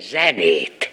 zenét.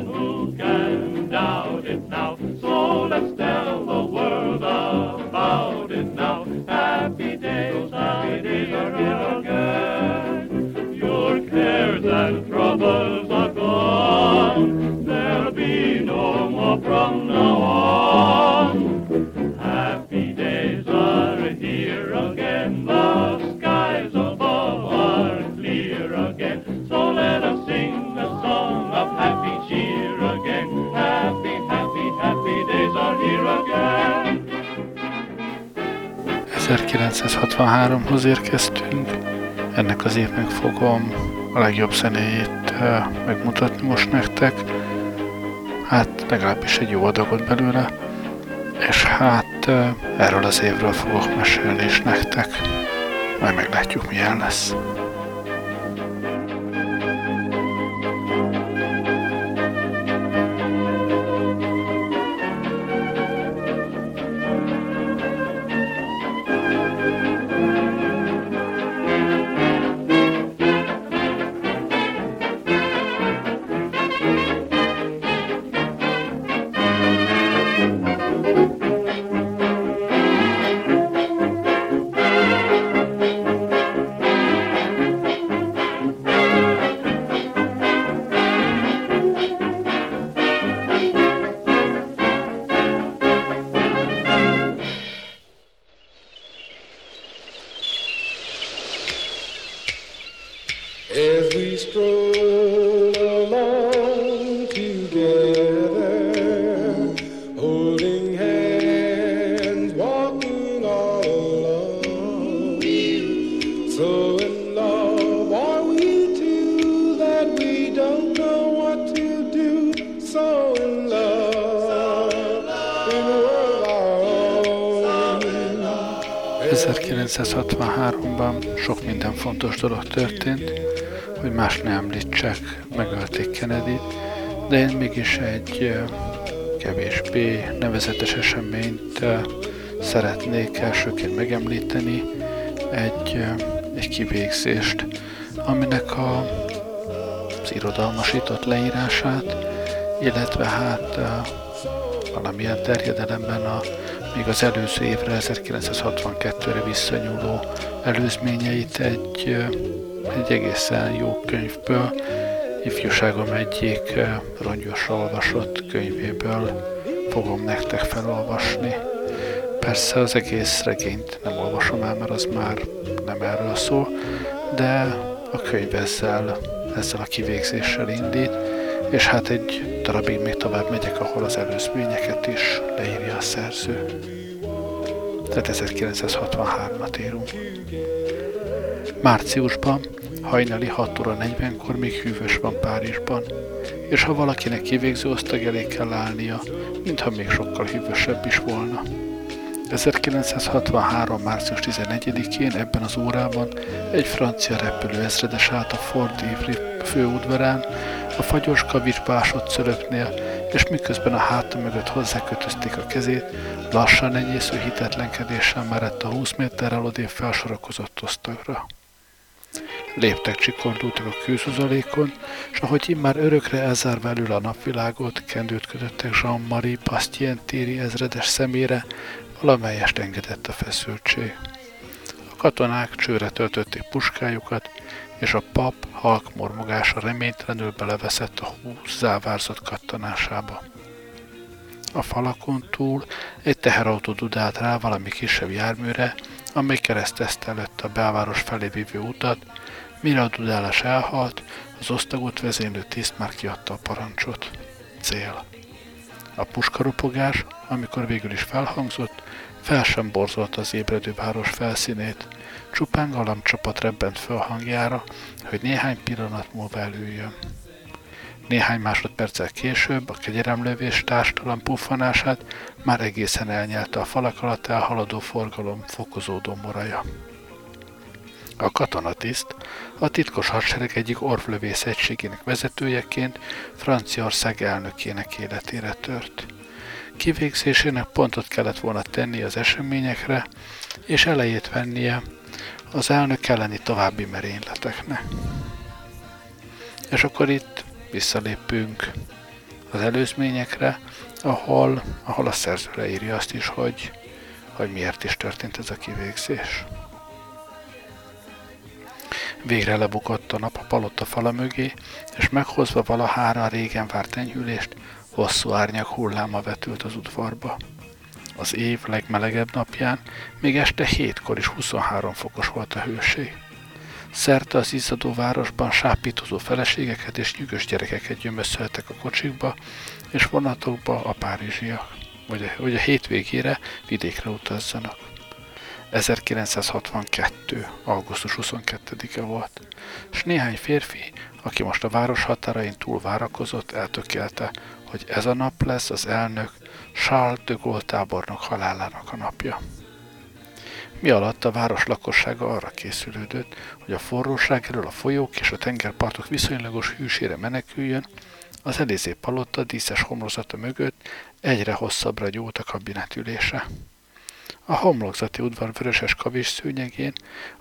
who can doubt it now? Hoz érkeztünk. Ennek az évnek fogom a legjobb zenéjét megmutatni most nektek. Hát legalábbis egy jó adagot belőle. És hát erről az évről fogok mesélni is nektek. Majd meglátjuk milyen lesz. 1963-ban sok minden fontos dolog történt, hogy más ne említsek, megölték kennedy de én mégis egy kevésbé nevezetes eseményt szeretnék elsőként megemlíteni, egy, egy kivégzést, aminek a, az irodalmasított leírását, illetve hát valamilyen terjedelemben a még az előző évre, 1962-re visszanyúló előzményeit egy, egy egészen jó könyvből, ifjúságom egyik rongyosra olvasott könyvéből fogom nektek felolvasni. Persze az egész regényt nem olvasom el, mert az már nem erről szól, de a könyv ezzel, ezzel a kivégzéssel indít, és hát egy darabig még tovább megyek, ahol az előzményeket is leírja a szerző. Tehát 1963-at írunk. Márciusban, hajnali 6 óra 40-kor még hűvös van Párizsban, és ha valakinek kivégző osztag elé kell állnia, mintha még sokkal hűvösebb is volna. 1963. március 11-én ebben az órában egy francia repülő ezredes állt a Fort Ivry főudvarán, a fagyos kavics básott és miközben a háta mögött hozzákötözték a kezét, lassan enyésző hitetlenkedéssel merett a 20 méterrel odébb felsorakozott osztagra. Léptek csikordultak a kőzuzalékon, és ahogy immár örökre elzárva elől a napvilágot, kendőt kötöttek Jean-Marie Bastientieri ezredes szemére, valamelyest engedett a feszültség. A katonák csőre töltötték puskájukat, és a pap halk mormogása reménytelenül beleveszett a húsz kattanásába. A falakon túl egy teherautó dudált rá valami kisebb járműre, amely keresztezte előtt a belváros felé vívő utat, mire a dudálás elhalt, az osztagot vezénylő tiszt már kiadta a parancsot. Cél. A puskaropogás, amikor végül is felhangzott, fel sem borzolt az ébredő város felszínét, csupán galamcsapat rebbent föl hangjára, hogy néhány pillanat múlva előjön. Néhány másodperccel később a kegyeremlövés társtalan puffanását már egészen elnyelte a falak alatt elhaladó forgalom fokozódó moraja. A katonatiszt a titkos hadsereg egyik orvlövész egységének vezetőjeként Franciaország elnökének életére tört. Kivégzésének pontot kellett volna tenni az eseményekre, és elejét vennie az elnök elleni további merényleteknek. És akkor itt visszalépünk az előzményekre, ahol, ahol a szerző leírja azt is, hogy, hogy miért is történt ez a kivégzés. Végre lebukott a nap a palota fala mögé, és meghozva valahára régen várt enyhülést, hosszú árnyak hulláma vetült az udvarba. Az év legmelegebb napján még este hétkor is 23 fokos volt a hőség. Szerte az izzadó városban sápítozó feleségeket és nyűgös gyerekeket gyömöszöltek a kocsikba és vonatokba a párizsiak, hogy a, hogy a hétvégére vidékre utazzanak. 1962. augusztus 22-e volt, és néhány férfi, aki most a város határain túl várakozott, eltökélte, hogy ez a nap lesz az elnök Charles de Gaulle tábornok halálának a napja. Mi alatt a város lakossága arra készülődött, hogy a forróság elől a folyók és a tengerpartok viszonylagos hűsére meneküljön, az Elizé palota díszes homlokzata mögött egyre hosszabbra gyúlt a kabinetülése. A homlokzati udvar vöröses kavis szőnyegén,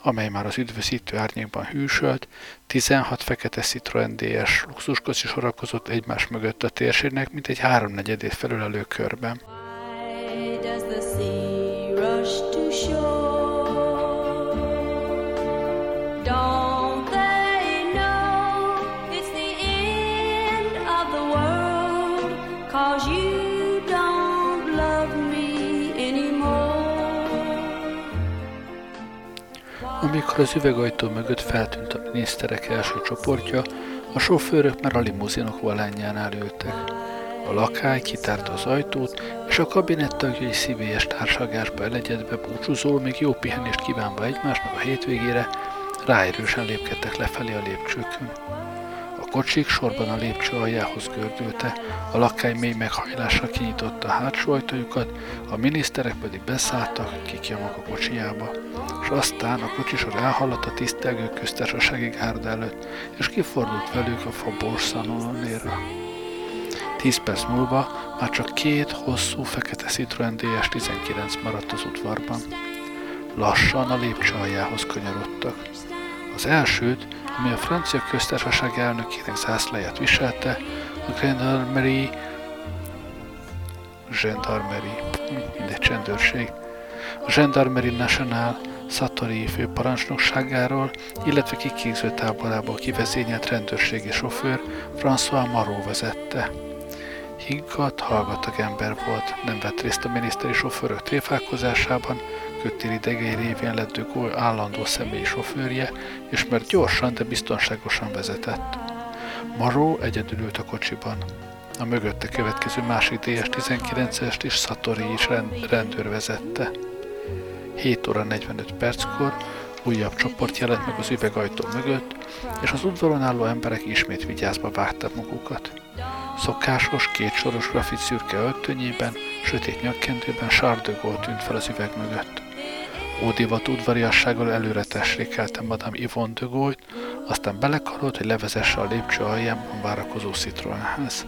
amely már az üdvözítő árnyékban hűsölt, 16 fekete Citroen DS luxuskocsi sorakozott egymás mögött a térségnek, mint egy háromnegyedét felülelő körben. Amikor az üvegajtó mögött feltűnt a miniszterek első csoportja, a sofőrök már a limuzinok valányjánál ültek. A lakály kitárta az ajtót, és a kabinett tagjai szívélyes társalgásba elegyedve búcsúzól, még jó pihenést kívánva egymásnak a hétvégére, ráerősen lépkedtek lefelé a lépcsőkön. Kocsik sorban a lépcső aljához gördülte, a lakály mély meghajlásra kinyitotta a hátsó ajtajukat, a miniszterek pedig beszálltak, kikjamok a kocsijába és aztán a kocsisor elhaladt a tisztelgő köztársasági gárda előtt, és kifordult velük a Fabor Szanononére. Tíz perc múlva már csak két hosszú fekete Citroen DS-19 maradt az udvarban. Lassan a lépcső aljához kanyarodtak. Az elsőt, ami a francia köztársaság elnökének zászláját viselte, a Gendarmerie Gendarmerie, mindegy csendőrség, a Gendarmerie National Szatori főparancsnokságáról, illetve kikégző táborából kivezényelt rendőrségi sofőr François Maró vezette. Higgadt, hallgatag ember volt, nem vett részt a miniszteri sofőrök tréfálkozásában, kötél idegei révén lett de állandó személyi sofőrje, és mert gyorsan, de biztonságosan vezetett. Maró egyedül ült a kocsiban. A mögötte következő másik DS-19-est is Szatori is rend, rendőr vezette. 7 óra 45 perckor újabb csoport jelent meg az üvegajtó mögött, és az udvaron álló emberek ismét vigyázba vágták magukat. Szokásos, kétsoros grafit szürke öltönyében, sötét nyakkendőben Sardögol tűnt fel az üveg mögött. Ódivat udvariassággal előre tessékelte Madame Yvonne de Gaulle, aztán belekarolt, hogy levezesse a lépcső aljában várakozó Citroenhez.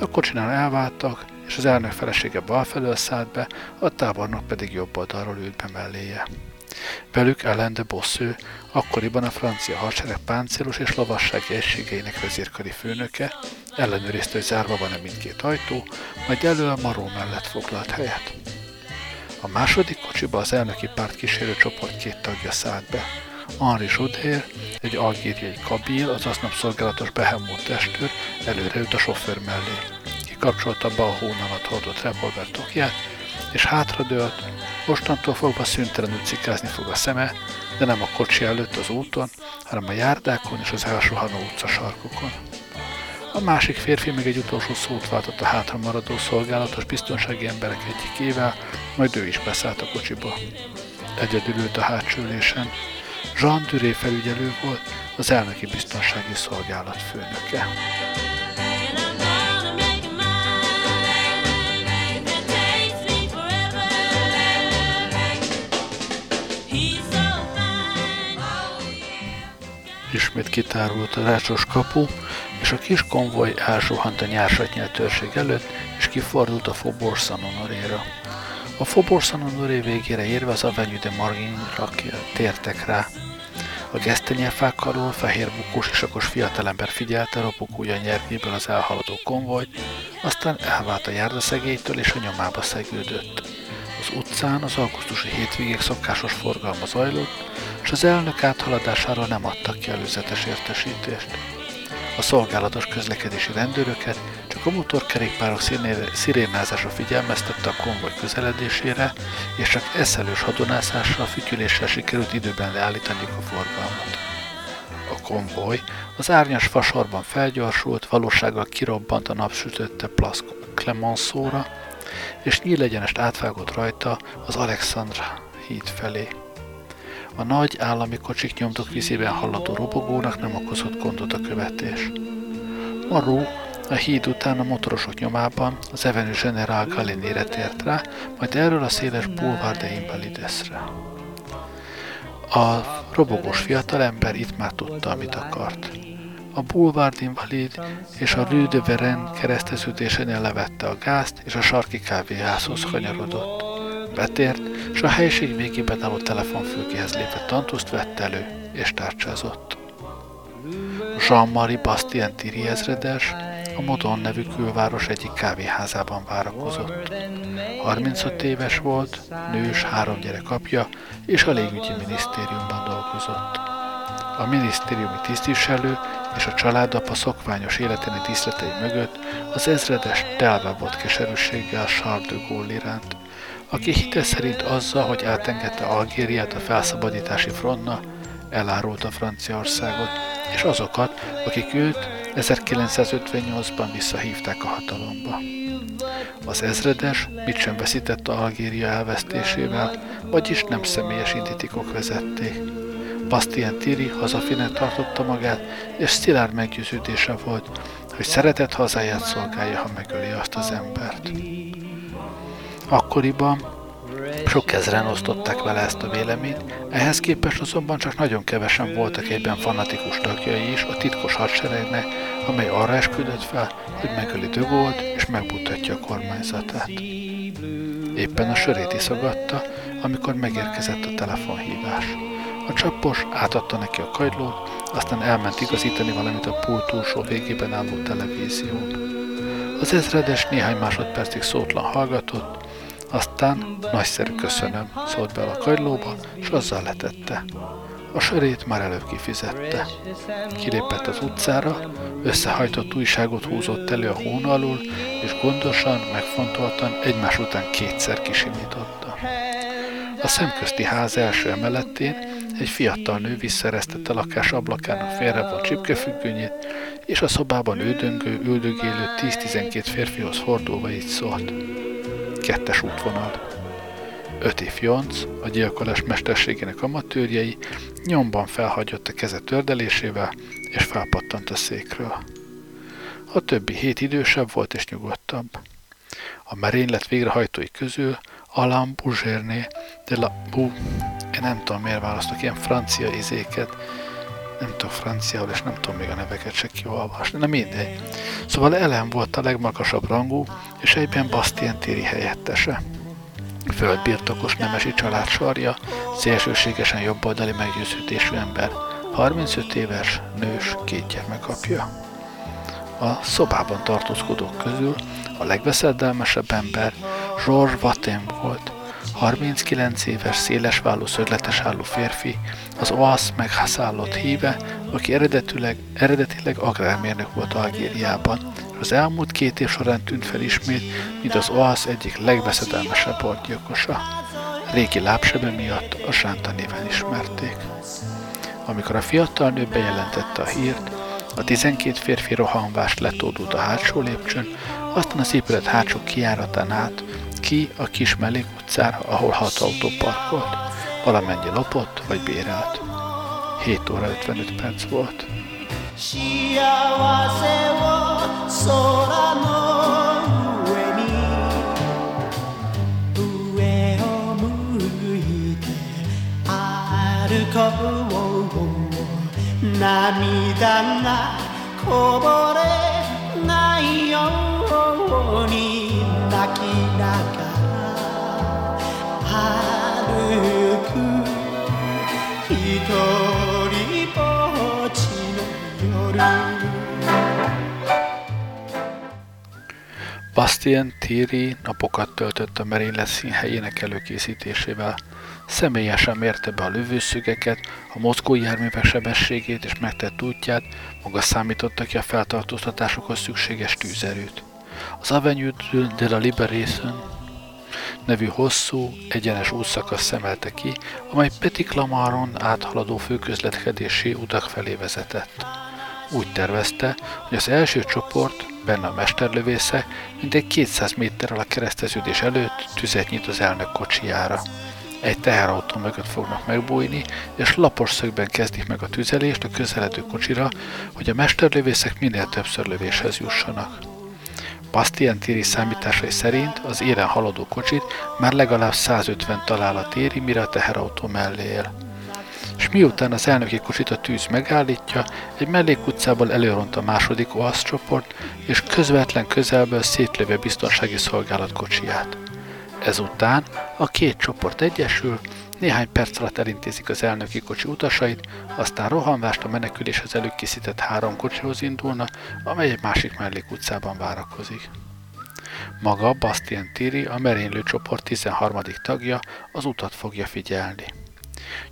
A kocsinál elváltak, és az elnök felesége bal felől szállt be, a tábornok pedig jobb oldalról ült be melléje. Velük Ellen de Bossző, akkoriban a francia hadsereg páncélos és lovassági egységeinek vezérkari főnöke, ellenőrizte, hogy zárva van-e mindkét ajtó, majd elő a maró mellett foglalt helyet. A második kocsiba az elnöki párt kísérő csoport két tagja szállt be. Henri Joder, egy algériai kabil, az aznap szolgálatos behemót testőr előre ült a sofőr mellé. Kikapcsolta be a hón alatt hordott revolver tokját, és hátradőlt, mostantól fogva szüntelenül cikázni fog a szeme, de nem a kocsi előtt az úton, hanem a járdákon és az elsuhanó utca sarkokon. A másik férfi még egy utolsó szót váltott a hátra maradó szolgálatos biztonsági emberek egyikével, majd ő is beszállt a kocsiba. Egyedül ült a hátsó ülésen. Jean Duré felügyelő volt, az elnöki biztonsági szolgálat főnöke. Ismét kitárult a rácsos kapu, a kis konvoj elsuhant a nyársatnyel törzség előtt, és kifordult a Faubourg Saint-Honoréra. A Faubourg Saint-Honoré végére érve az Avenue de Marginra tértek rá. A gesztenyefák alól fehér bukós és akos fiatalember figyelte ropogója nyergéből az elhaladó konvojt, aztán elvált a járdaszegélytől és a nyomába szegődött. Az utcán az augusztusi hétvégék szokásos forgalma zajlott, és az elnök áthaladására nem adtak ki előzetes értesítést. A szolgálatos közlekedési rendőröket csak a motorkerékpárok szirénázása figyelmeztette a konvoj közeledésére, és csak eszelős hadonászással, fütyüléssel sikerült időben leállítani a forgalmat. A konvoj az árnyas fasorban felgyorsult, valósággal kirobbant a napsütötte Place Clemenceau-ra, és nyílegyenest átvágott rajta az Alexandra híd felé. A nagy állami kocsik nyomtok vizében hallató robogónak nem okozott gondot a követés. Maró a híd után a motorosok nyomában az Avenue General Galinére tért rá, majd erről a széles Boulevard de Invalidesre. A robogós fiatalember itt már tudta, amit akart. A Boulevard Invalid és a Rue de Veren kereszteződésénél levette a gázt, és a sarki kávéházhoz kanyarodott. Betért, és a helység végében álló telefonfülkéhez lépett tantuszt vett elő, és tárcsázott. Jean-Marie Bastien Thierry ezredes a Modon nevű külváros egyik kávéházában várakozott. 35 éves volt, nős, három gyerek apja, és a légügyi minisztériumban dolgozott. A minisztériumi tisztviselő és a családapa szokványos életének díszletei mögött az ezredes telve volt keserűséggel Charles de Gaulle iránt, aki hite szerint azzal, hogy átengedte Algériát a felszabadítási frontna, elárulta Franciaországot, és azokat, akik őt 1958-ban visszahívták a hatalomba. Az ezredes mit sem veszített a Algéria elvesztésével, vagyis nem személyes indítikok vezették. Bastien Thierry hazafinek tartotta magát, és szilárd meggyőződése volt, hogy szeretett hazáját szolgálja, ha megöli azt az embert. Akkoriban sok ezren osztották vele ezt a véleményt, ehhez képest azonban csak nagyon kevesen voltak egyben fanatikus tagjai is a titkos hadseregnek, amely arra esküdött fel, hogy megöli Dögolt és megmutatja a kormányzatát. Éppen a sörét iszogatta, amikor megérkezett a telefonhívás. A csapos átadta neki a kagylót, aztán elment igazítani valamit a pult túlsó végében álló televízión. Az ezredes néhány másodpercig szótlan hallgatott, aztán nagyszerű köszönöm, szólt be a kagylóba, és azzal letette. A sörét már előbb kifizette. Kilépett az utcára, összehajtott újságot húzott elő a hón alul, és gondosan, megfontoltan egymás után kétszer kisimította. A szemközti ház első emeletén egy fiatal nő visszaeresztette lakás ablakának félrevont csipkefüggönyét, és a szobában ődöngő, üldögélő 10-12 férfihoz fordulva így szólt kettes útvonal. Öti Fionc, a gyilkolás mesterségének amatőrjei, nyomban felhagyott a keze tördelésével, és felpattant a székről. A többi hét idősebb volt és nyugodtabb. A merénylet végrehajtói közül Alain Bougérné de la Bou, én nem tudom miért választok ilyen francia izéket, nem tudok franciául, és nem tudom még a neveket se kiolvasni, na mindegy. Szóval Ellen volt a legmagasabb rangú, és egyben Bastien téri helyettese. Földbirtokos nemesi család sarja, szélsőségesen jobboldali meggyőződésű ember, 35 éves, nős, két gyermekapja. A szobában tartózkodók közül a legveszedelmesebb ember Georges Vatem volt, 39 éves, szélesvállú, szögletes álló férfi, az OASZ megszállott híve, aki eredetileg, eredetileg agrármérnök volt Algériában, az elmúlt két év során tűnt fel ismét, mint az OASZ egyik legveszedelmesebb bortgyilkosa. Régi lábsebe miatt a Sánta néven ismerték. Amikor a fiatal nő bejelentette a hírt, a 12 férfi rohanvást letódult a hátsó lépcsőn, aztán az épület hátsó kiáratán át, ki a kis mellékutcára, ahol hat autó parkolt. Valamennyi lopott vagy bérelt. 7 óra 55 perc volt. 幸せを空の上に上を向いて歩こう涙がこぼれないように泣きながら Bastien Thierry napokat töltött a merénylet színhelyének előkészítésével. Személyesen mérte be a lövőszögeket, a mozgó járművek sebességét és megtett útját, maga számította ki a feltartóztatásokhoz szükséges tűzerőt. Az Avenue de la Liberation nevű hosszú, egyenes útszakasz szemelte ki, amely Petit Clamaron áthaladó főközlekedési utak felé vezetett. Úgy tervezte, hogy az első csoport, benne a mesterlövésze, mindegy 200 méterrel a kereszteződés előtt tüzet nyit az elnök kocsijára. Egy teherautó mögött fognak megbújni, és lapos szögben kezdik meg a tüzelést a közeledő kocsira, hogy a mesterlövészek minél többször lövéshez jussanak. Bastien téri számításai szerint az élen haladó kocsit már legalább 150 találat éri, mire a teherautó mellé él. És miután az elnöki kocsit a tűz megállítja, egy mellékutcából előront a második OASZ csoport, és közvetlen közelből szétlövő biztonsági szolgálat kocsiját. Ezután a két csoport egyesül, néhány perc alatt elintézik az elnöki kocsi utasait, aztán rohanvást a meneküléshez előkészített három kocsihoz indulna, amely egy másik mellékutcában várakozik. Maga Bastien Tiri, a merénylő csoport 13. tagja, az utat fogja figyelni.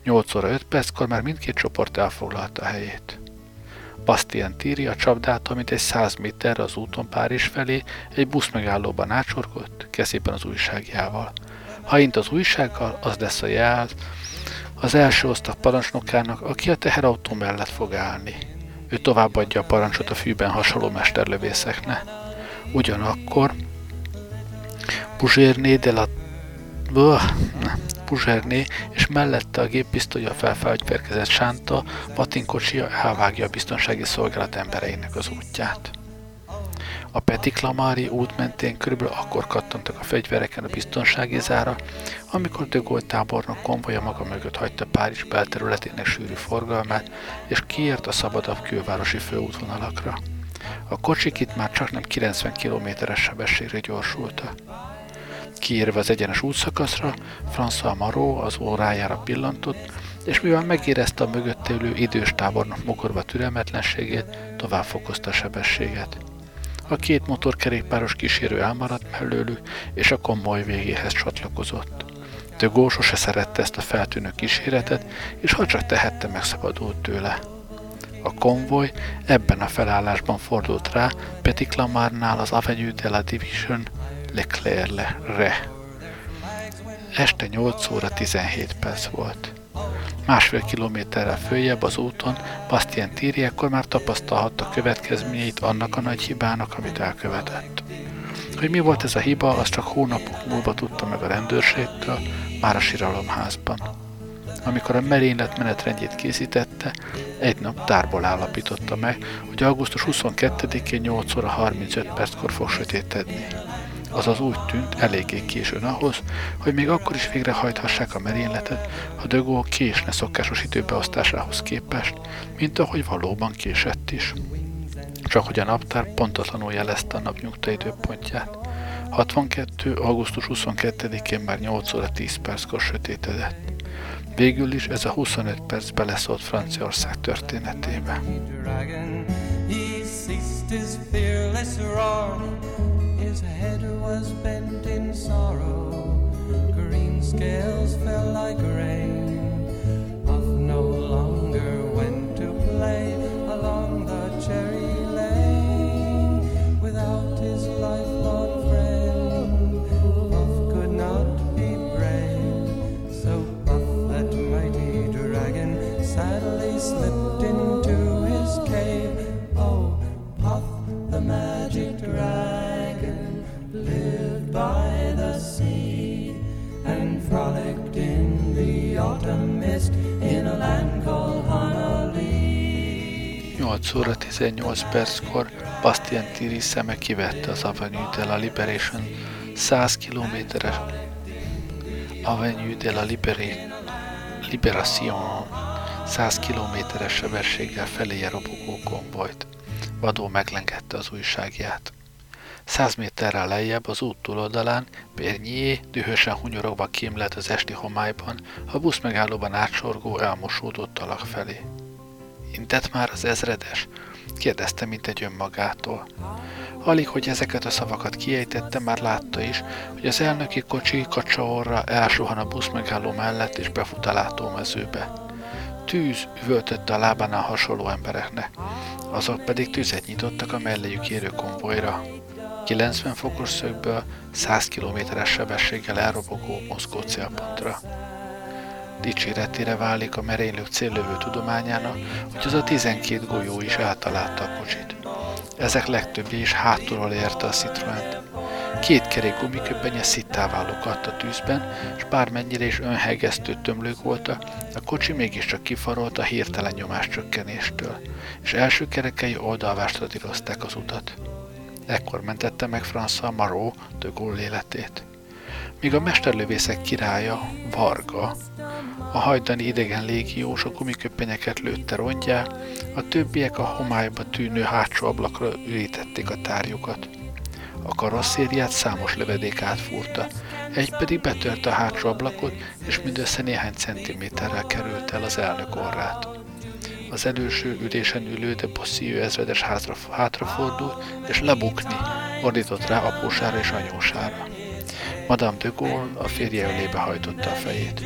8 óra 5 perckor már mindkét csoport elfoglalta a helyét. Bastien Tiri a csapdától mint egy 100 méterre az úton Párizs felé egy busz megállóban átsorgott, kezében az újságjával. Ha int az újsággal, az lesz a jel az első osztag parancsnokának, aki a teherautó mellett fog állni. Ő továbbadja a parancsot a fűben hasonló mesterlövészeknek. Ugyanakkor Puzsérné de la... Puzsérné és mellette a géppisztolya felfelfegyverkezett Sánta patinkocsia elvágja a biztonsági szolgálat embereinek az útját. A Petit Clamari út mentén körülbelül akkor kattantak a fegyvereken a biztonsági zára, amikor de Gaulle tábornok konvoja maga mögött hagyta Párizs belterületének sűrű forgalmát, és kiért a szabadabb külvárosi főútvonalakra. A kocsik itt már csak nem 90 km-es sebességre gyorsulta. Kiérve az egyenes útszakaszra, François Marot az órájára pillantott, és mivel megérezte a mögötte ülő idős tábornok mogorva türelmetlenségét, tovább fokozta a sebességet. A két motorkerékpáros kísérő elmaradt mellőlük, és a komoly végéhez csatlakozott. Gaulle sose szerette ezt a feltűnő kíséretet, és ha csak tehette, megszabadult tőle. A konvoj ebben a felállásban fordult rá Petit Clamárnál az Avenue de la Division Leclerc-re. Este 8 óra 17 perc volt. Másfél kilométerrel följebb az úton Bastien Thierry ekkor már tapasztalhatta következményeit annak a nagy hibának, amit elkövetett. Hogy mi volt ez a hiba, azt csak hónapok múlva tudta meg a rendőrségtől, már a síralomházban. Amikor a merénylet menetrendjét készítette, egy nap tárból állapította meg, hogy augusztus 22-én 8 óra 35 perckor fog sötétedni. Azaz úgy tűnt eléggé későn ahhoz, hogy még akkor is végrehajthassák a merényletet, ha Dögó késne szokásos időbeosztásához képest, mint ahogy valóban késett is. Csak hogy a naptár pontatlanul jelezte a nap időpontját. 62. augusztus 22-én már 8 óra 10 perckor sötétedett. Végül is ez a 25 perc beleszólt Franciaország történetébe. Head was bent in sorrow, green scales fell like rain. Off no longer went to play along the cherry lane without his lifelong friend. Puff could not be brave, so Puff, that mighty dragon, sadly slipped 8 óra 18 perckor Bastien Tiri szeme kivette az Avenue de la Liberation 100 kilométeres Avenue de la Liberation 100 kilométeres sebességgel feléje robogó konvojt. Vadó meglengette az újságját. Száz méterrel lejjebb az út túloldalán Pérnyié dühösen hunyorogva kémlelt az esti homályban, a busz megállóban átsorgó, elmosódott alak felé. Intett már az ezredes? kérdezte, mint egy önmagától. Alig, hogy ezeket a szavakat kiejtette, már látta is, hogy az elnöki kocsi kacsaorra elsuhan a busz megálló mellett és befut a látómezőbe. Tűz üvöltötte a lábánál hasonló embereknek, azok pedig tüzet nyitottak a melléjük érő konvojra. 90 fokos szögből 100 km-es sebességgel elrobogó Moszkó célpontra. Dicséretére válik a merénylők céllövő tudományának, hogy az a 12 golyó is eltalálta a kocsit. Ezek legtöbbje is hátulról érte a Citroent. Két kerék gumiköpenye szittává lukadt a tűzben, és bármennyire is önhegesztő tömlők voltak, a kocsi mégiscsak kifarolt a hirtelen nyomás csökkenéstől, és első kerekei oldalvásra az utat. Ekkor mentette meg François Marot de Gaulle életét. Míg a mesterlövészek királya, Varga, a hajdani idegen légiós a gumiköpenyeket lőtte rongyá, a többiek a homályba tűnő hátsó ablakra ürítették a tárjukat. A karosszériát számos lövedék átfúrta, egy pedig betört a hátsó ablakot, és mindössze néhány centiméterrel került el az elnök orrát. Az előső ülésen ülő de Bossieu ezredes hátra, hátrafordult, és lebukni, ordított rá apósára és anyósára. Madame de Gaulle a férje ölébe hajtotta a fejét.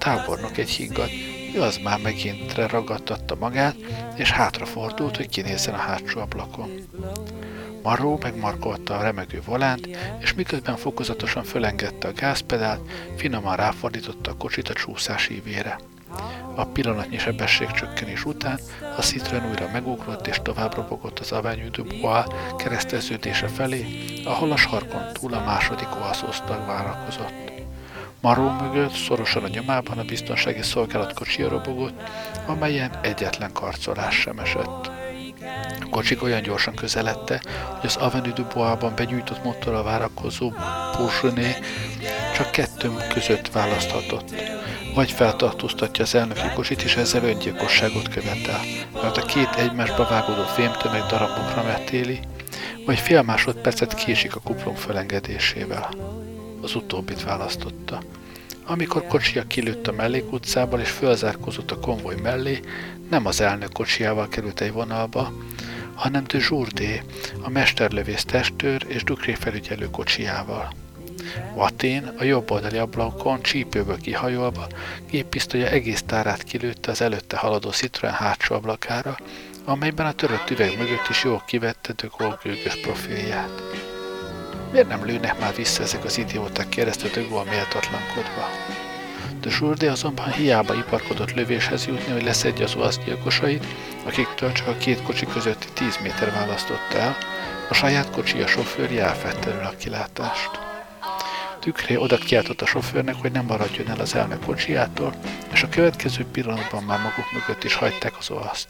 Tábornok egy higgadt, ő az már megint ragadtatta magát, és hátrafordult, hogy kinézzen a hátsó ablakon. Maró megmarkolta a remegő volánt, és miközben fokozatosan fölengedte a gázpedált, finoman ráfordította a kocsit a csúszás ívére. A pillanatnyi sebességcsökkenés után a Citroen újra megugrott és tovább robogott az Avenue du Bois kereszteződése felé, ahol a sarkon túl a második oaszosztag várakozott. Maró mögött szorosan a nyomában a biztonsági szolgálat kocsia robogott, amelyen egyetlen karcolás sem esett. A kocsik olyan gyorsan közeledte, hogy az Avenue du Bois-ban begyújtott motorra várakozó Bourgeonet csak kettőm között választhatott vagy feltartóztatja az elnöki kocsit, és ezzel öngyilkosságot követel, mert a két egymásba vágódó fémtömeg darabokra metéli, vagy fél másodpercet késik a kuplung felengedésével. Az utóbbit választotta. Amikor kocsia kilőtt a mellékutcából és fölzárkózott a konvoj mellé, nem az elnök kocsiával került egy vonalba, hanem de Jourdé, a mesterlövész testőr és Dukré felügyelő kocsiával. Vatén a jobb oldali ablakon csípőből kihajolva géppisztolya egész tárát kilőtte az előtte haladó Citroen hátsó ablakára, amelyben a törött üveg mögött is jól kivette de gőgös profilját. Miért nem lőnek már vissza ezek az idióták, kérdezte de Gaulle méltatlankodva. De Zsurdé azonban hiába iparkodott lövéshez jutni, hogy leszedje az olasz gyilkosait, akiktől csak a két kocsi közötti tíz méter választott el, A saját kocsia sofőrje elfette a kilátást. Tükré oda kiáltott a sofőrnek, hogy nem maradjon el az elnök kocsijától, és a következő pillanatban már maguk mögött is hagyták az olaszt.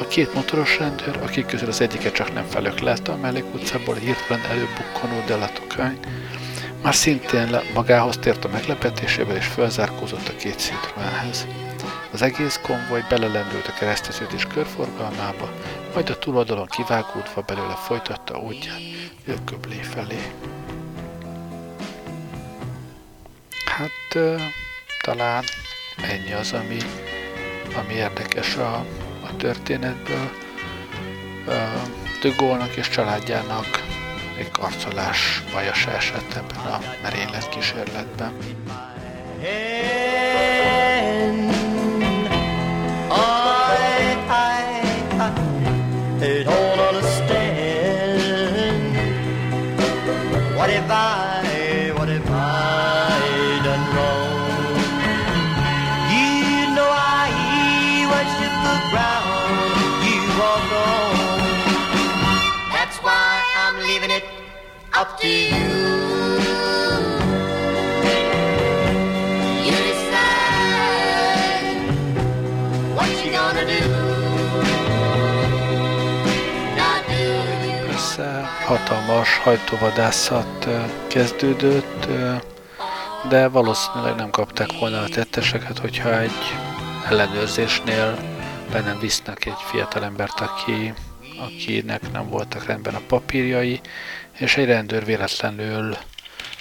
A két motoros rendőr, akik közül az egyiket csak nem felöklelte a mellékutcából hirtelen előbukkanó delatokány, már szintén magához tért a meglepetésével és felzárkózott a két Citroenhez. Az egész konvoj belelendült a kereszteződés körforgalmába, majd a túloldalon kivágódva belőle folytatta útját Jököblé felé. Hát talán ennyi az, ami, ami érdekes a, a történetből. Dögolnak és családjának egy karcolás baja se esett ebben a merénylet kísérletben. What if I hatalmas hajtóvadászat kezdődött, de valószínűleg nem kapták volna a tetteseket, hogyha egy ellenőrzésnél be nem visznek egy fiatalembert, aki, akinek nem voltak rendben a papírjai, és egy rendőr véletlenül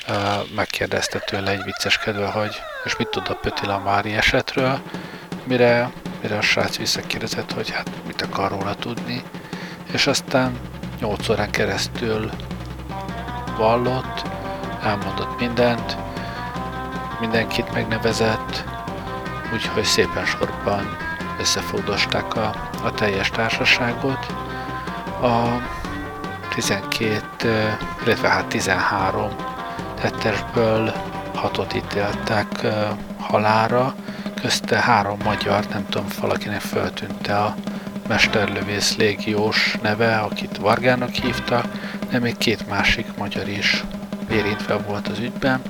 uh, megkérdezte tőle egy vicceskedve, hogy és mit tud a Pötila Mári esetről, mire, mire a srác visszakérdezett, hogy hát mit akar róla tudni, és aztán 8 órán keresztül vallott, elmondott mindent, mindenkit megnevezett, úgyhogy szépen sorban összefogdosták a, a teljes társaságot. A 12, illetve hát 13 tettesből hatot ítéltek halára, közte három magyar, nem tudom, valakinek föltűnte a mesterlövész légiós neve, akit Vargának hívta, de még két másik magyar is érintve volt az ügyben.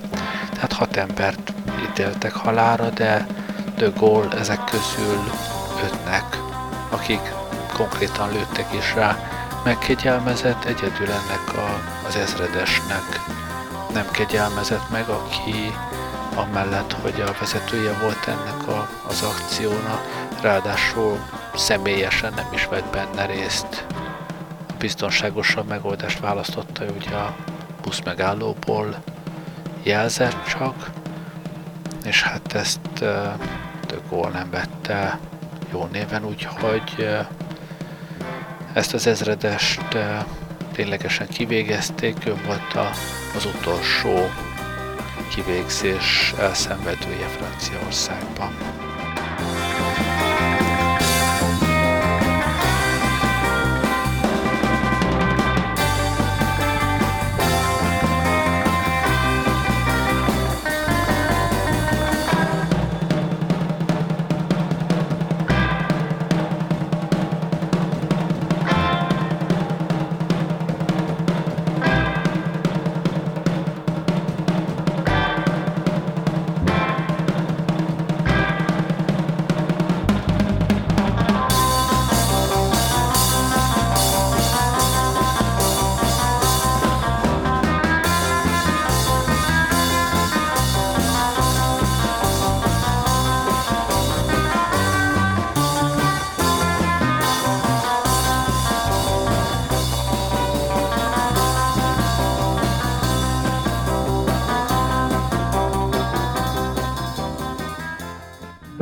Tehát hat embert ítéltek halára, de de Gaulle ezek közül ötnek, akik konkrétan lőttek is rá. Megkegyelmezett, egyedül ennek a, az ezredesnek. Nem kegyelmezett meg, aki amellett, hogy a vezetője volt ennek a, az akciónak, ráadásul személyesen nem is vett benne részt. Biztonságosabb megoldást választotta, ugye a busz megállóból jelzett csak, és hát ezt uh, de Gaulle nem vette jó néven, úgyhogy uh, ezt az ezredest ténylegesen kivégezték, ő volt a, az utolsó kivégzés elszenvedője Franciaországban.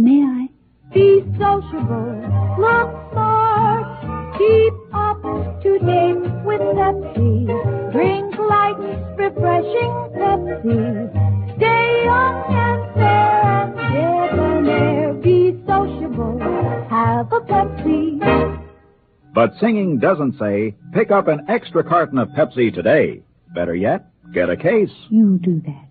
May I? Be sociable, look smart, keep up to date with Pepsi. Drink light, refreshing Pepsi. Stay young and fair and debonair. Be sociable. Have a Pepsi. But singing doesn't say, pick up an extra carton of Pepsi today. Better yet, get a case. You do that.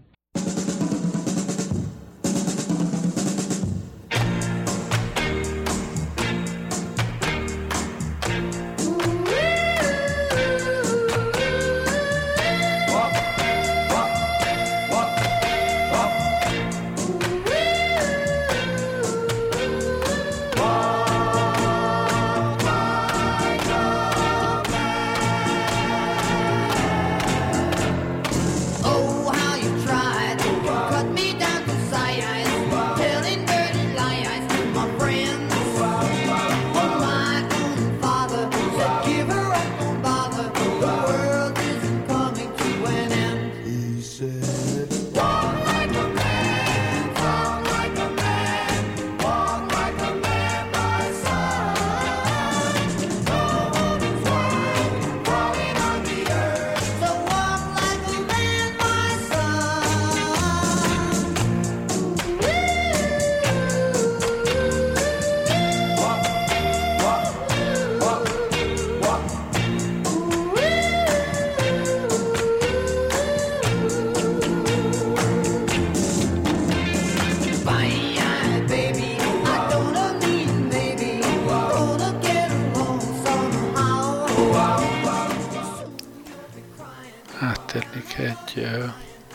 Egy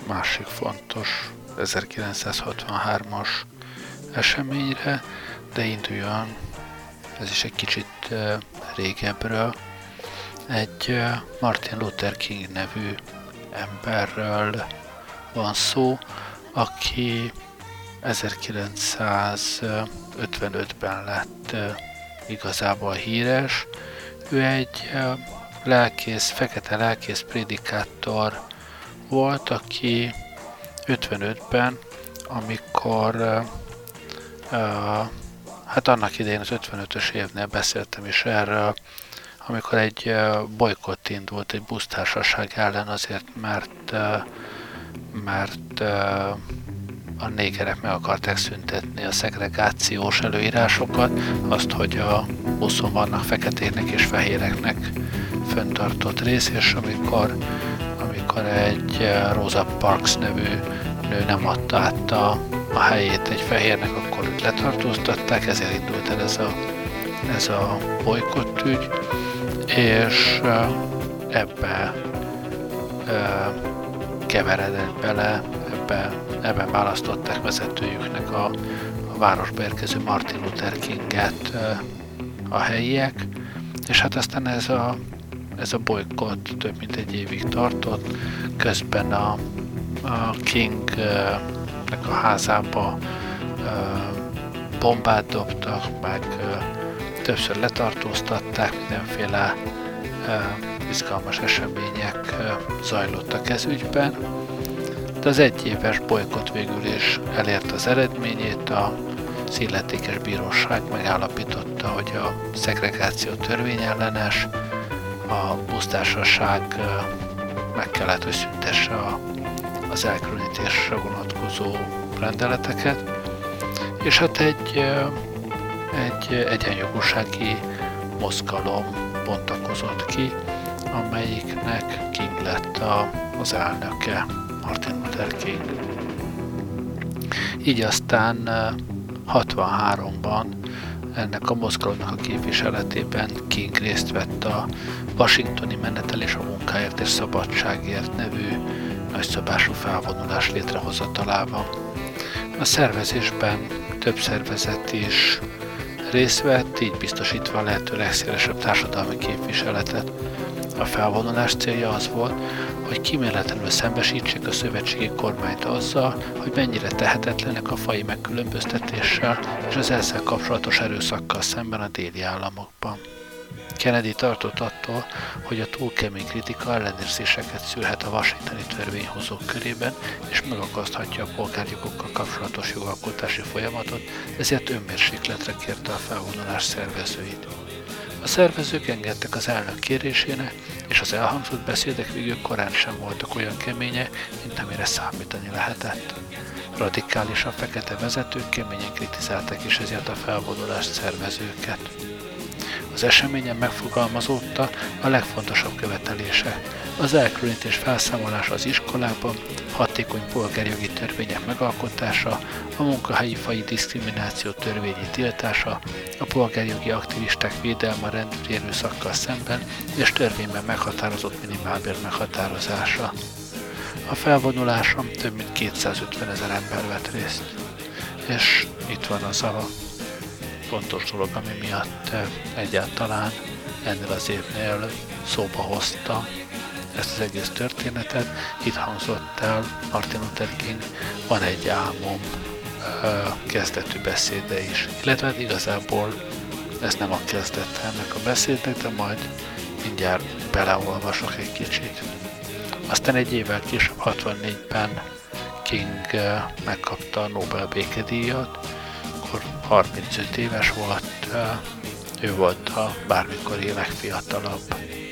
másik fontos 1963-as eseményre, de induljon ez is egy kicsit régebről. Egy Martin Luther King nevű emberről van szó, aki 1955-ben lett igazából híres. Ő egy lelkész, fekete lelkész prédikátor volt, aki 55-ben, amikor ö, hát annak idején az 55-ös évnél beszéltem is erről, amikor egy bolykott indult egy busztársaság ellen azért, mert mert a négerek meg akarták szüntetni a szegregációs előírásokat, azt, hogy a buszon vannak feketéknek és fehéreknek föntartott rész, és amikor, amikor egy eh, Rosa Parks nevű nő nem adta át a, a helyét egy fehérnek, akkor őt letartóztatták, ezért indult el ez a, ez a bolykott ügy, és eh, ebbe eh, keveredett bele, ebbe, ebben választották vezetőjüknek a, a városba érkező Martin Luther Kinget ö, a helyiek, és hát aztán ez a, ez a bolykott több mint egy évig tartott, közben a, a Kingnek a házába bombát dobtak, meg többször letartóztatták, mindenféle izgalmas események zajlottak ez ügyben, de az egyéves bolykott végül is elért az eredményét, a az illetékes bíróság megállapította, hogy a szegregáció törvényellenes, a busztársaság meg kellett, hogy szüntesse a, az elkülönítésre vonatkozó rendeleteket, és hát egy, egy egyenjogúsági mozgalom bontakozott ki, amelyiknek King lett a, az elnöke, Martin Luther King. Így aztán ö, 63-ban ennek a mozgalomnak a képviseletében King részt vett a Washingtoni Menetelés a munkáért és szabadságért nevű nagyszabású felvonulás létrehozatalában. A szervezésben több szervezet is részt vett, így biztosítva a lehető legszélesebb társadalmi képviseletet. A felvonulás célja az volt, hogy kíméletlenül szembesítsék a szövetségi kormányt azzal, hogy mennyire tehetetlenek a fai megkülönböztetéssel és az ezzel kapcsolatos erőszakkal szemben a déli államokban. Kennedy tartott attól, hogy a túl kemény kritika ellenérzéseket szülhet a washingtoni törvényhozók körében, és megakaszthatja a polgárjogokkal kapcsolatos jogalkotási folyamatot, ezért önmérsékletre kérte a felvonulás szervezőit. A szervezők engedtek az elnök kérésének, és az elhangzott beszédek végül korán sem voltak olyan kemények, mint amire számítani lehetett. Radikális a fekete vezetők keményen kritizálták is ezért a felvonulást szervezőket. Az eseményen megfogalmazódta a legfontosabb követelése. Az elkülönítés felszámolása az iskolában, hatékony polgárjogi törvények megalkotása, a munkahelyi fai diszkrimináció törvényi tiltása, a polgárjogi aktivisták védelme a rendőri erőszakkal szemben és törvényben meghatározott minimálbér meghatározása. A felvonuláson több mint 250 ezer ember vett részt. És itt van a fontos dolog, ami miatt eh, egyáltalán ennél az évnél szóba hozta ezt az egész történetet. Itt hangzott el Martin Luther King, van egy álmom eh, kezdetű beszéde is. Illetve hát igazából ez nem a kezdete ennek a beszédnek, de majd mindjárt beleolvasok egy kicsit. Aztán egy évvel később, 64-ben King eh, megkapta a Nobel békedíjat, 35 éves volt, ő volt a bármikori legfiatalabb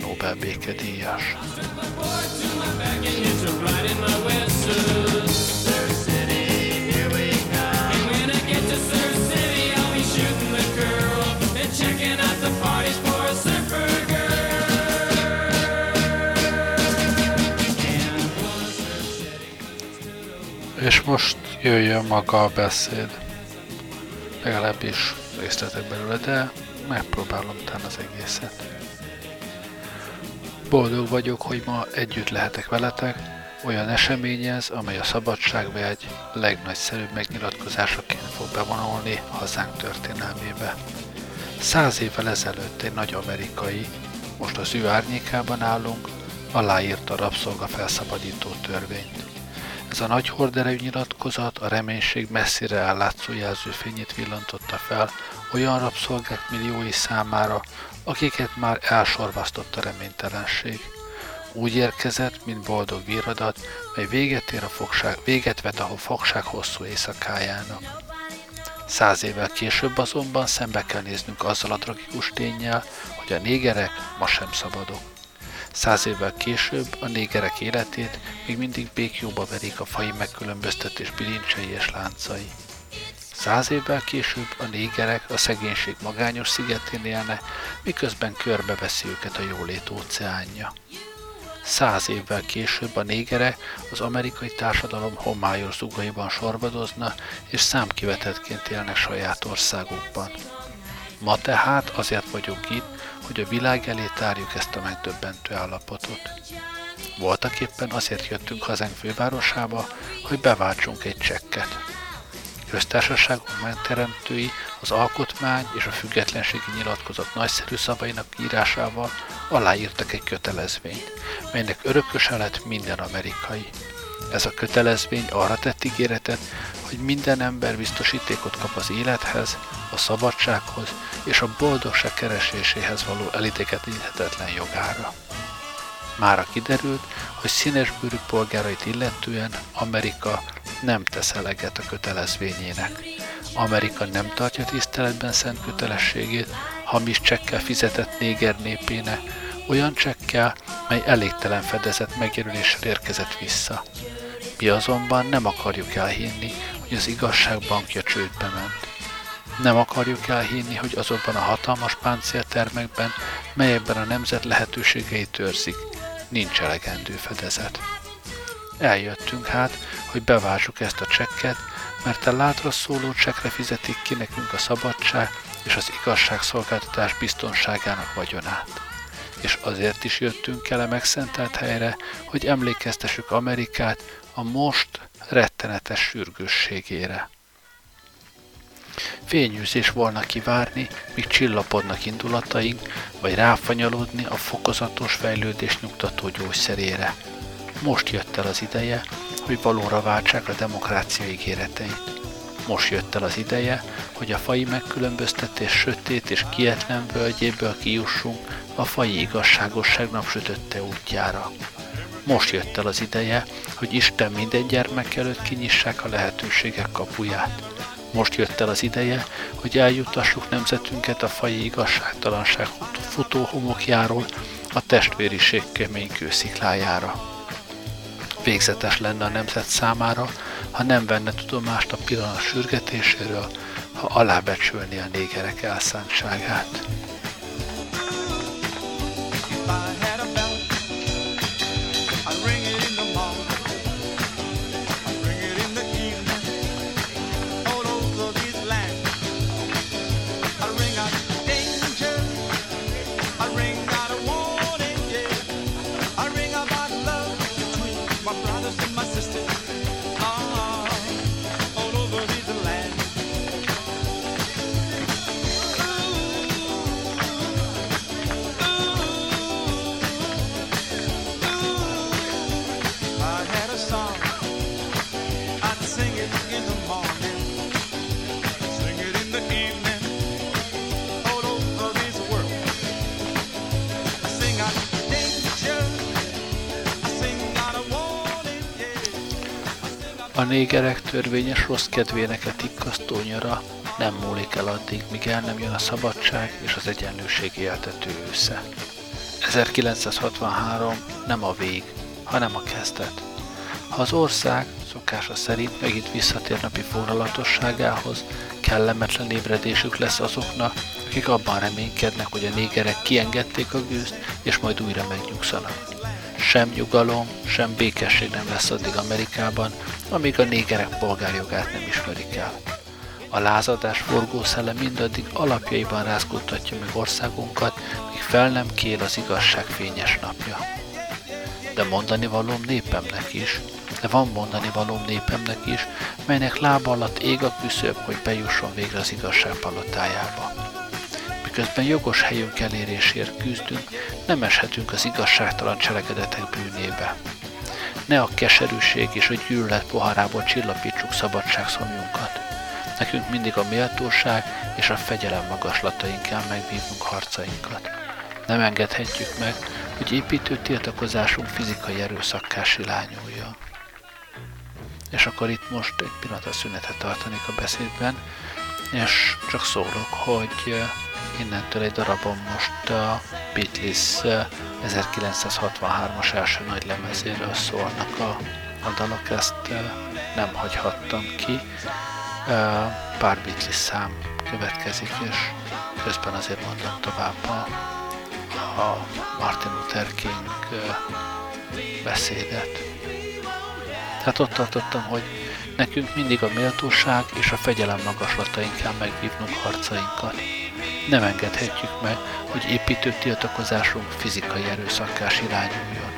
Nobel békedíjas. És most jöjjön maga a beszéd. Legalábbis részletek belőle, de megpróbálom talán az egészet. Boldog vagyok, hogy ma együtt lehetek veletek, olyan esemény ez, amely a szabadságvegy legnagyszerűbb megnyilatkozásaként fog bevonulni hazánk történelmébe. Száz évvel ezelőtt egy nagy amerikai, most az ő árnyékában állunk, aláírta a rabszolga felszabadító törvényt. Ez a nagy horderejű nyilatkozat a reménység messzire állátszó jelzőfényét villantotta fel olyan rabszolgák milliói számára, akiket már elsorvasztott a reménytelenség. Úgy érkezett, mint boldog víradat, mely véget, ér a fogság, véget vet a fogság hosszú éjszakájának. Száz évvel később azonban szembe kell néznünk azzal a tragikus tényel, hogy a négerek ma sem szabadok. Száz évvel később a négerek életét még mindig békjóba verik a fai megkülönböztetés bilincsei és láncai. Száz évvel később a négerek a szegénység magányos szigetén élnek, miközben körbeveszi őket a jólét óceánja. Száz évvel később a négerek az amerikai társadalom homályos zugaiban sorvadozna, és számkivetetként élnek saját országukban. Ma tehát azért vagyunk itt, hogy a világ elé tárjuk ezt a megdöbbentő állapotot. Voltak éppen azért jöttünk hazánk fővárosába, hogy beváltsunk egy csekket. Köztársaságunk megteremtői az alkotmány és a függetlenségi nyilatkozat nagyszerű szavainak írásával aláírtak egy kötelezvényt, melynek örököse lett minden amerikai. Ez a kötelezvény arra tett ígéretet, hogy minden ember biztosítékot kap az élethez, a szabadsághoz és a boldogság kereséséhez való elidegethetetlen jogára. Mára kiderült, hogy színesbőrű polgárait illetően Amerika nem tesz eleget a kötelezvényének. Amerika nem tartja tiszteletben szent kötelességét, hamis csekkel fizetett néger népének, olyan csekkel, mely elégtelen fedezet megjelöléssel érkezett vissza. Mi azonban nem akarjuk elhinni, hogy az igazság bankja csődbe ment. Nem akarjuk elhinni, hogy azokban a hatalmas páncéltermekben, melyekben a nemzet lehetőségeit őrzik, nincs elegendő fedezet. Eljöttünk hát, hogy bevásuk ezt a csekket, mert a látra szóló csekre fizetik ki nekünk a szabadság és az igazságszolgáltatás biztonságának vagyonát. És azért is jöttünk el a megszentelt helyre, hogy emlékeztessük Amerikát a most rettenetes sürgősségére. Fényűzés volna kivárni, míg csillapodnak indulataink, vagy ráfanyalodni a fokozatos fejlődés nyugtató gyógyszerére. Most jött el az ideje, hogy valóra váltsák a demokrácia ígéreteit. Most jött el az ideje, hogy a fai megkülönböztetés sötét és kietlen völgyéből kijussunk a fai igazságosság napsütötte útjára. Most jött el az ideje, hogy Isten minden gyermek előtt kinyissák a lehetőségek kapuját. Most jött el az ideje, hogy eljutassuk nemzetünket a faji igazságtalanság futó homokjáról a testvériség kemény kősziklájára. Végzetes lenne a nemzet számára, ha nem venne tudomást a pillanat sürgetéséről, ha alábecsülni a négerek elszántságát. Négerek törvényes rossz kedvének etikkasztó nyara nem múlik el addig, míg el nem jön a szabadság és az egyenlőség éltető ősze. 1963 nem a vég, hanem a kezdet. Ha az ország szokása szerint megint visszatér napi foglalatosságához, kellemetlen ébredésük lesz azoknak, akik abban reménykednek, hogy a négerek kiengedték a gőzt, és majd újra megnyugszanak. Sem nyugalom, sem békesség nem lesz addig Amerikában, amíg a négerek polgárjogát nem ismerik el. A lázadás forgószele mindaddig alapjaiban rázkódtatja meg országunkat, míg fel nem kél az igazság fényes napja. De mondani valóm népemnek is, de van mondani valóm népemnek is, melynek lába alatt ég a küszöb, hogy bejusson végre az igazság palotájába. Miközben jogos helyünk elérésért küzdünk, nem eshetünk az igazságtalan cselekedetek bűnébe. Ne a keserűség és a gyűlölet poharából csillapítsuk szabadságszomjunkat. Nekünk mindig a méltóság és a fegyelem magaslatain kell megvívnunk harcainkat. Nem engedhetjük meg, hogy építő tiltakozásunk fizikai erőszakká silányuljon. És akkor itt most egy pillanatra szünetet tartanék a beszédben, és csak szólok, hogy innentől egy darabon most a Beatles eh, 1963-as első nagy lemezéről szólnak a, a dalok, ezt nem hagyhattam ki. Pár Beatles szám következik, és közben azért mondom tovább a, a Martin Luther King beszédet. Tehát ott tartottam, hogy nekünk mindig a méltóság és a fegyelem magaslatain kell megvívnunk harcainkat. Nem engedhetjük meg, hogy építő tiltakozásunk fizikai erőszakkás irányuljon.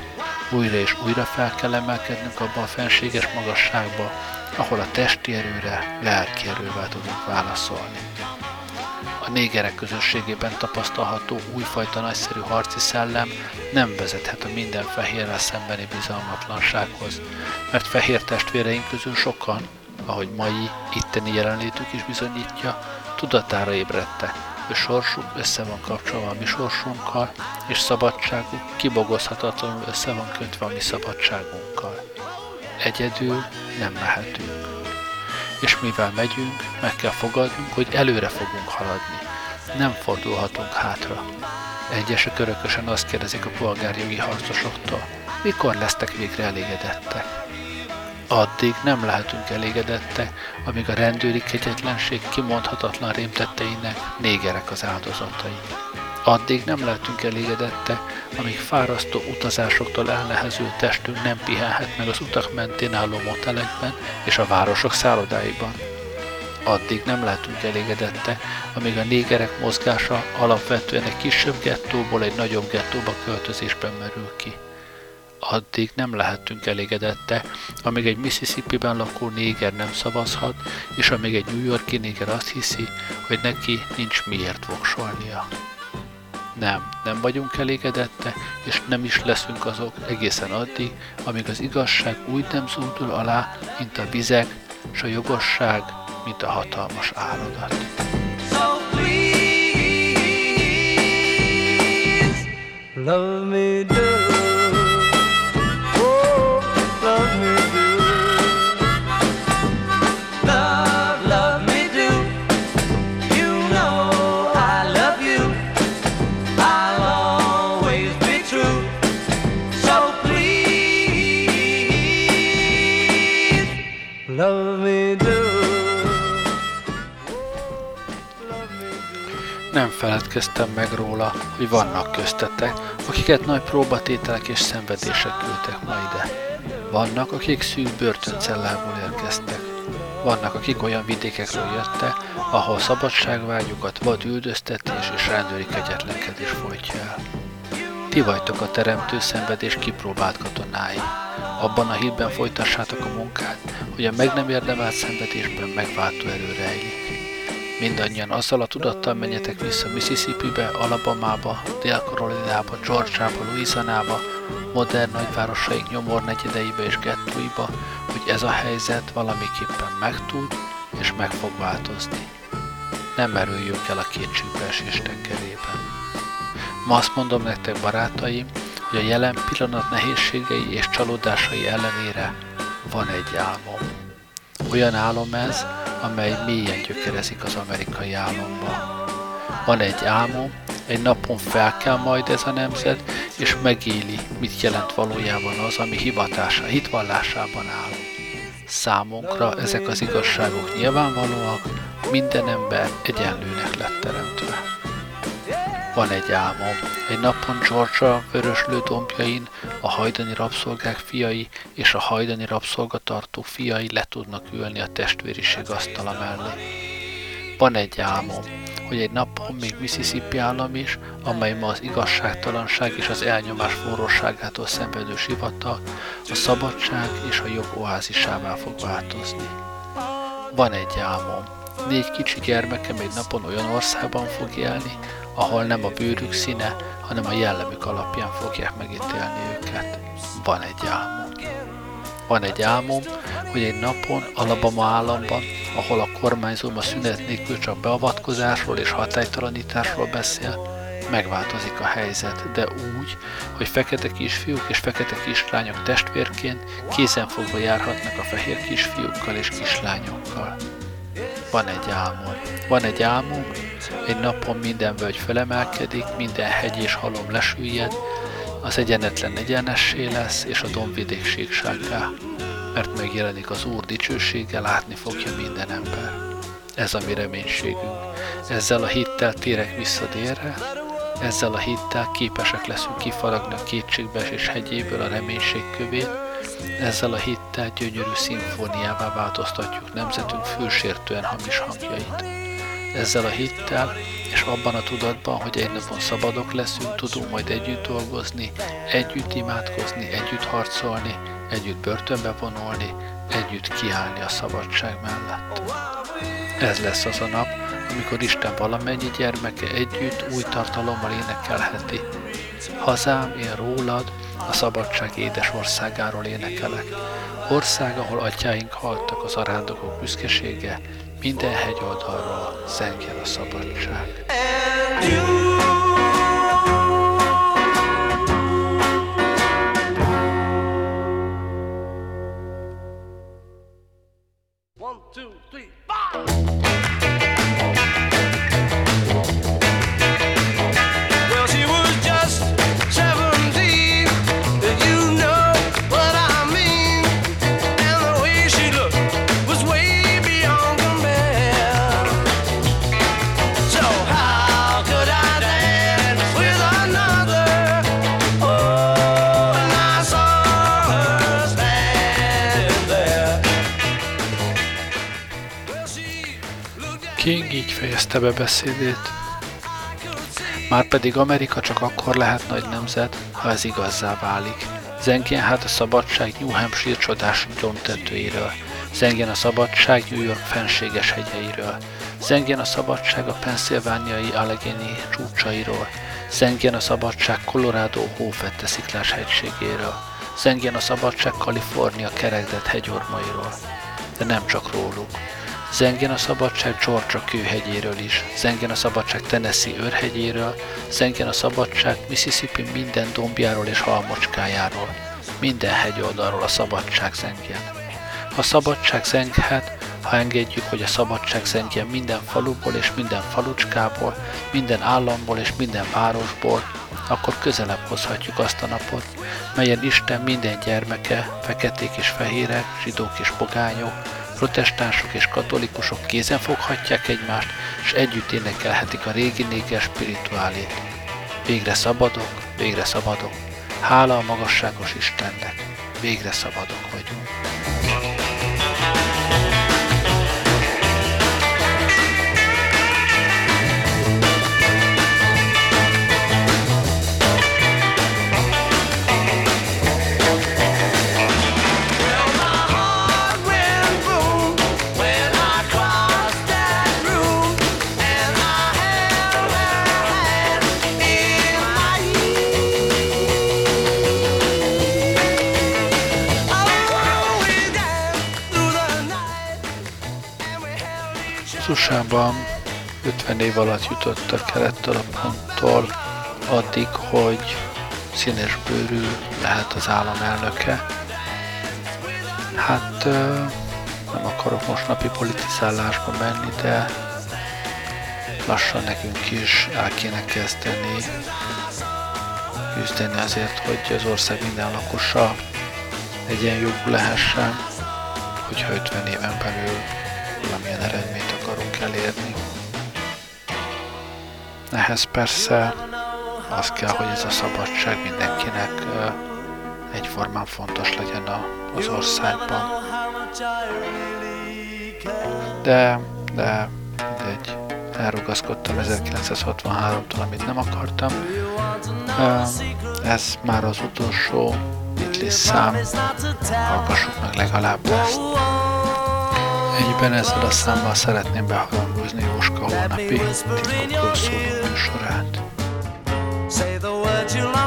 Újra és újra fel kell emelkednünk abba a fenséges magasságba, ahol a testi erőre, lelki erővel tudunk válaszolni. A négerek közösségében tapasztalható újfajta nagyszerű harci szellem nem vezethet a minden fehérrel szembeni bizalmatlansághoz, mert fehér testvéreink közül sokan, ahogy mai itteni jelenlétük is bizonyítja, tudatára ébredtek, hogy sorsuk össze van kapcsolva a mi sorsunkkal, és szabadságuk kibogozhatatlanul össze van kötve a mi szabadságunkkal. Egyedül nem mehetünk és mivel megyünk, meg kell fogadnunk, hogy előre fogunk haladni. Nem fordulhatunk hátra. Egyesek örökösen azt kérdezik a polgárjogi harcosoktól, mikor lesztek végre elégedettek. Addig nem lehetünk elégedettek, amíg a rendőri kegyetlenség kimondhatatlan rémtetteinek négerek az áldozatai. Addig nem lehetünk elégedettek, amíg fárasztó utazásoktól elnehezült testünk nem pihenhet meg az utak mentén álló motelekben és a városok szállodáiban. Addig nem lehetünk elégedettek, amíg a négerek mozgása alapvetően egy kisebb gettóból egy nagyobb gettóba költözésben merül ki. Addig nem lehetünk elégedettek, amíg egy Mississippi-ben lakó néger nem szavazhat, és amíg egy New Yorki néger azt hiszi, hogy neki nincs miért voksolnia. Nem, nem vagyunk elégedette, és nem is leszünk azok egészen addig, amíg az igazság úgy nem zúdul alá, mint a vizek, s a jogosság, mint a hatalmas áradat. So please love me do. Nem feledkeztem meg róla, hogy vannak köztetek, akiket nagy próbatételek és szenvedések küldtek ma ide. Vannak, akik szűk börtöncellából érkeztek. Vannak, akik olyan vidékekről jöttek, ahol szabadságvágyukat vad üldöztetés és rendőri kegyetlenkedés folytja el. Ti vagytok a teremtő szenvedés kipróbált katonái. Abban a hitben folytassátok a munkát, hogy a meg nem érdemelt szenvedésben megváltó erő rejlik. Mindannyian azzal a tudattal menjetek vissza Mississippibe, Alabamába, Dél-Karolinába, Georgiába, Louisianába, modern nagyvárosaink nyomor negyedeibe és gettóiba, hogy ez a helyzet valamiképpen meg tud és meg fog változni. Nem merüljünk el a kétségbeesés tengerében. Ma azt mondom nektek, barátaim, hogy a jelen pillanat nehézségei és csalódásai ellenére van egy álmom. Olyan álom ez, amely mélyen gyökerezik az amerikai álomba. Van egy álmom, egy napon fel kell majd ez a nemzet, és megéli, mit jelent valójában az, ami hivatása, hitvallásában áll. Számunkra ezek az igazságok nyilvánvalóak, minden ember egyenlőnek lett teremtve. Van egy álmom. Egy napon Georgia vöröslő dombjain a hajdani rabszolgák fiai és a hajdani rabszolgatartó fiai le tudnak ülni a testvériség asztala mellé. Van egy álmom, hogy egy napon még Mississippi állam is, amely ma az igazságtalanság és az elnyomás forróságától szenvedő sivatag, a szabadság és a jog oázisává fog változni. Van egy álmom. Négy kicsi gyermekem egy napon olyan országban fog élni, ahol nem a bőrük színe, hanem a jellemük alapján fogják megítélni őket. Van egy álmom. Van egy álmom, hogy egy napon Alabama államban, ahol a kormányzó a szünet nélkül csak beavatkozásról és hatálytalanításról beszél, megváltozik a helyzet, de úgy, hogy fekete kisfiúk és fekete kislányok testvérként kézenfogva járhatnak a fehér kisfiúkkal és kislányokkal. Van egy álmom. Van egy álmom, egy napon minden völgy felemelkedik, minden hegy és halom lesüllyed, az egyenetlen egyenessé lesz, és a dombvidék síksággá, mert megjelenik az Úr dicsősége, látni fogja minden ember. Ez a mi reménységünk. Ezzel a hittel térek vissza délre, ezzel a hittel képesek leszünk kifaragni a kétségbeesés hegyéből a reménység kövét, ezzel a hittel gyönyörű szimfóniává változtatjuk nemzetünk fősértően hamis hangjait. Ezzel a hittel és abban a tudatban, hogy egy napon szabadok leszünk, tudunk majd együtt dolgozni, együtt imádkozni, együtt harcolni, együtt börtönbe vonulni, együtt kiállni a szabadság mellett. Ez lesz az a nap, amikor Isten valamennyi gyermeke együtt új tartalommal énekelheti. Hazám, én rólad, a szabadság édes országáról énekelek. Ország, ahol atyáink haltak az arándokok büszkesége, minden hegyoldalról zengjen a szabadság. One, King így fejezte be beszédét. Márpedig Amerika csak akkor lehet nagy nemzet, ha ez igazzá válik. Zengjen hát a szabadság New Hampshire csodás gyomtetőiről. Zengjen a szabadság New York fenséges hegyeiről. Zengjen a szabadság a pennsylvániai Allegheny csúcsairól. Zengjen a szabadság Colorado hófette sziklás hegységéről. Zengjen a szabadság Kalifornia kerekdett hegyormairól. De nem csak róluk. Zengjen a szabadság Georgia kőhegyéről is, zengjen a szabadság Tennessee őrhegyéről, zengjen a szabadság Mississippi minden dombjáról és halmocskájáról, minden hegyoldalról a szabadság zengjen. A szabadság zenghet, ha engedjük, hogy a szabadság zengjen minden faluból és minden falucskából, minden államból és minden városból, akkor közelebb hozhatjuk azt a napot, melyen Isten minden gyermeke, feketék és fehérek, zsidók és pogányok, Protestánsok és katolikusok kézen foghatják egymást, és együtt énekelhetik a régi néger spirituálét. Végre szabadok, végre szabadok, hála a magasságos Istennek, végre szabadok vagyunk. Az USA-ban 50 év alatt jutott a kelet-talaponttól addig, hogy színesbőrű lehet az állam. Hát nem akarok most napi politizálásba menni, de lassan nekünk is el kéne kezdeni küzdeni azért, hogy az ország minden lakosa egyenjogú lehessen, hogyha 50 éven belül valamilyen eredményt Ehhez persze az kell, hogy ez a szabadság mindenkinek egyformán fontos legyen az országban. De, de, mindegy, elrugaszkodtam 1963-tól, amit nem akartam. Ez már az utolsó Beatles szám, hallgassuk meg legalább ezt. Egyben ezzel a számmal szeretném beharangozni Jóska holnapi titkokról szóló műsorát. Say the words you long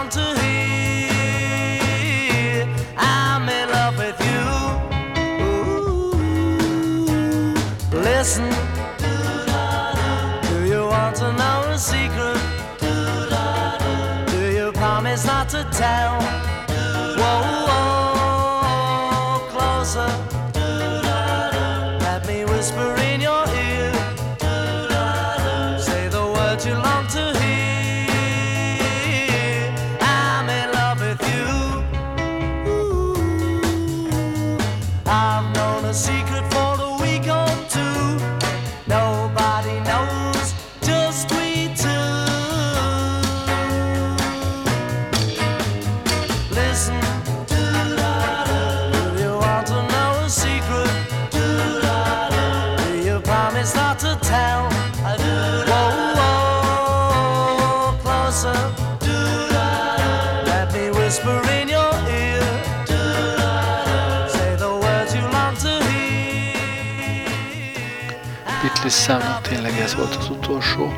számnak tényleg ez volt az utolsó,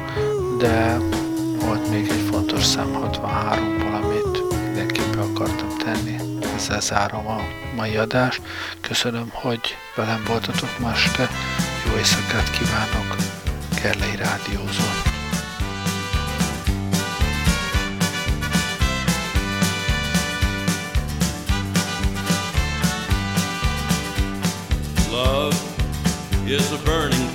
de volt még egy fontos szám 63-ból, amit mindenképpen akartam tenni. Ezzel zárom a mai adást. Köszönöm, hogy velem voltatok ma este. Jó éjszakát kívánok. Gerlei Rádiózó. Love is a burning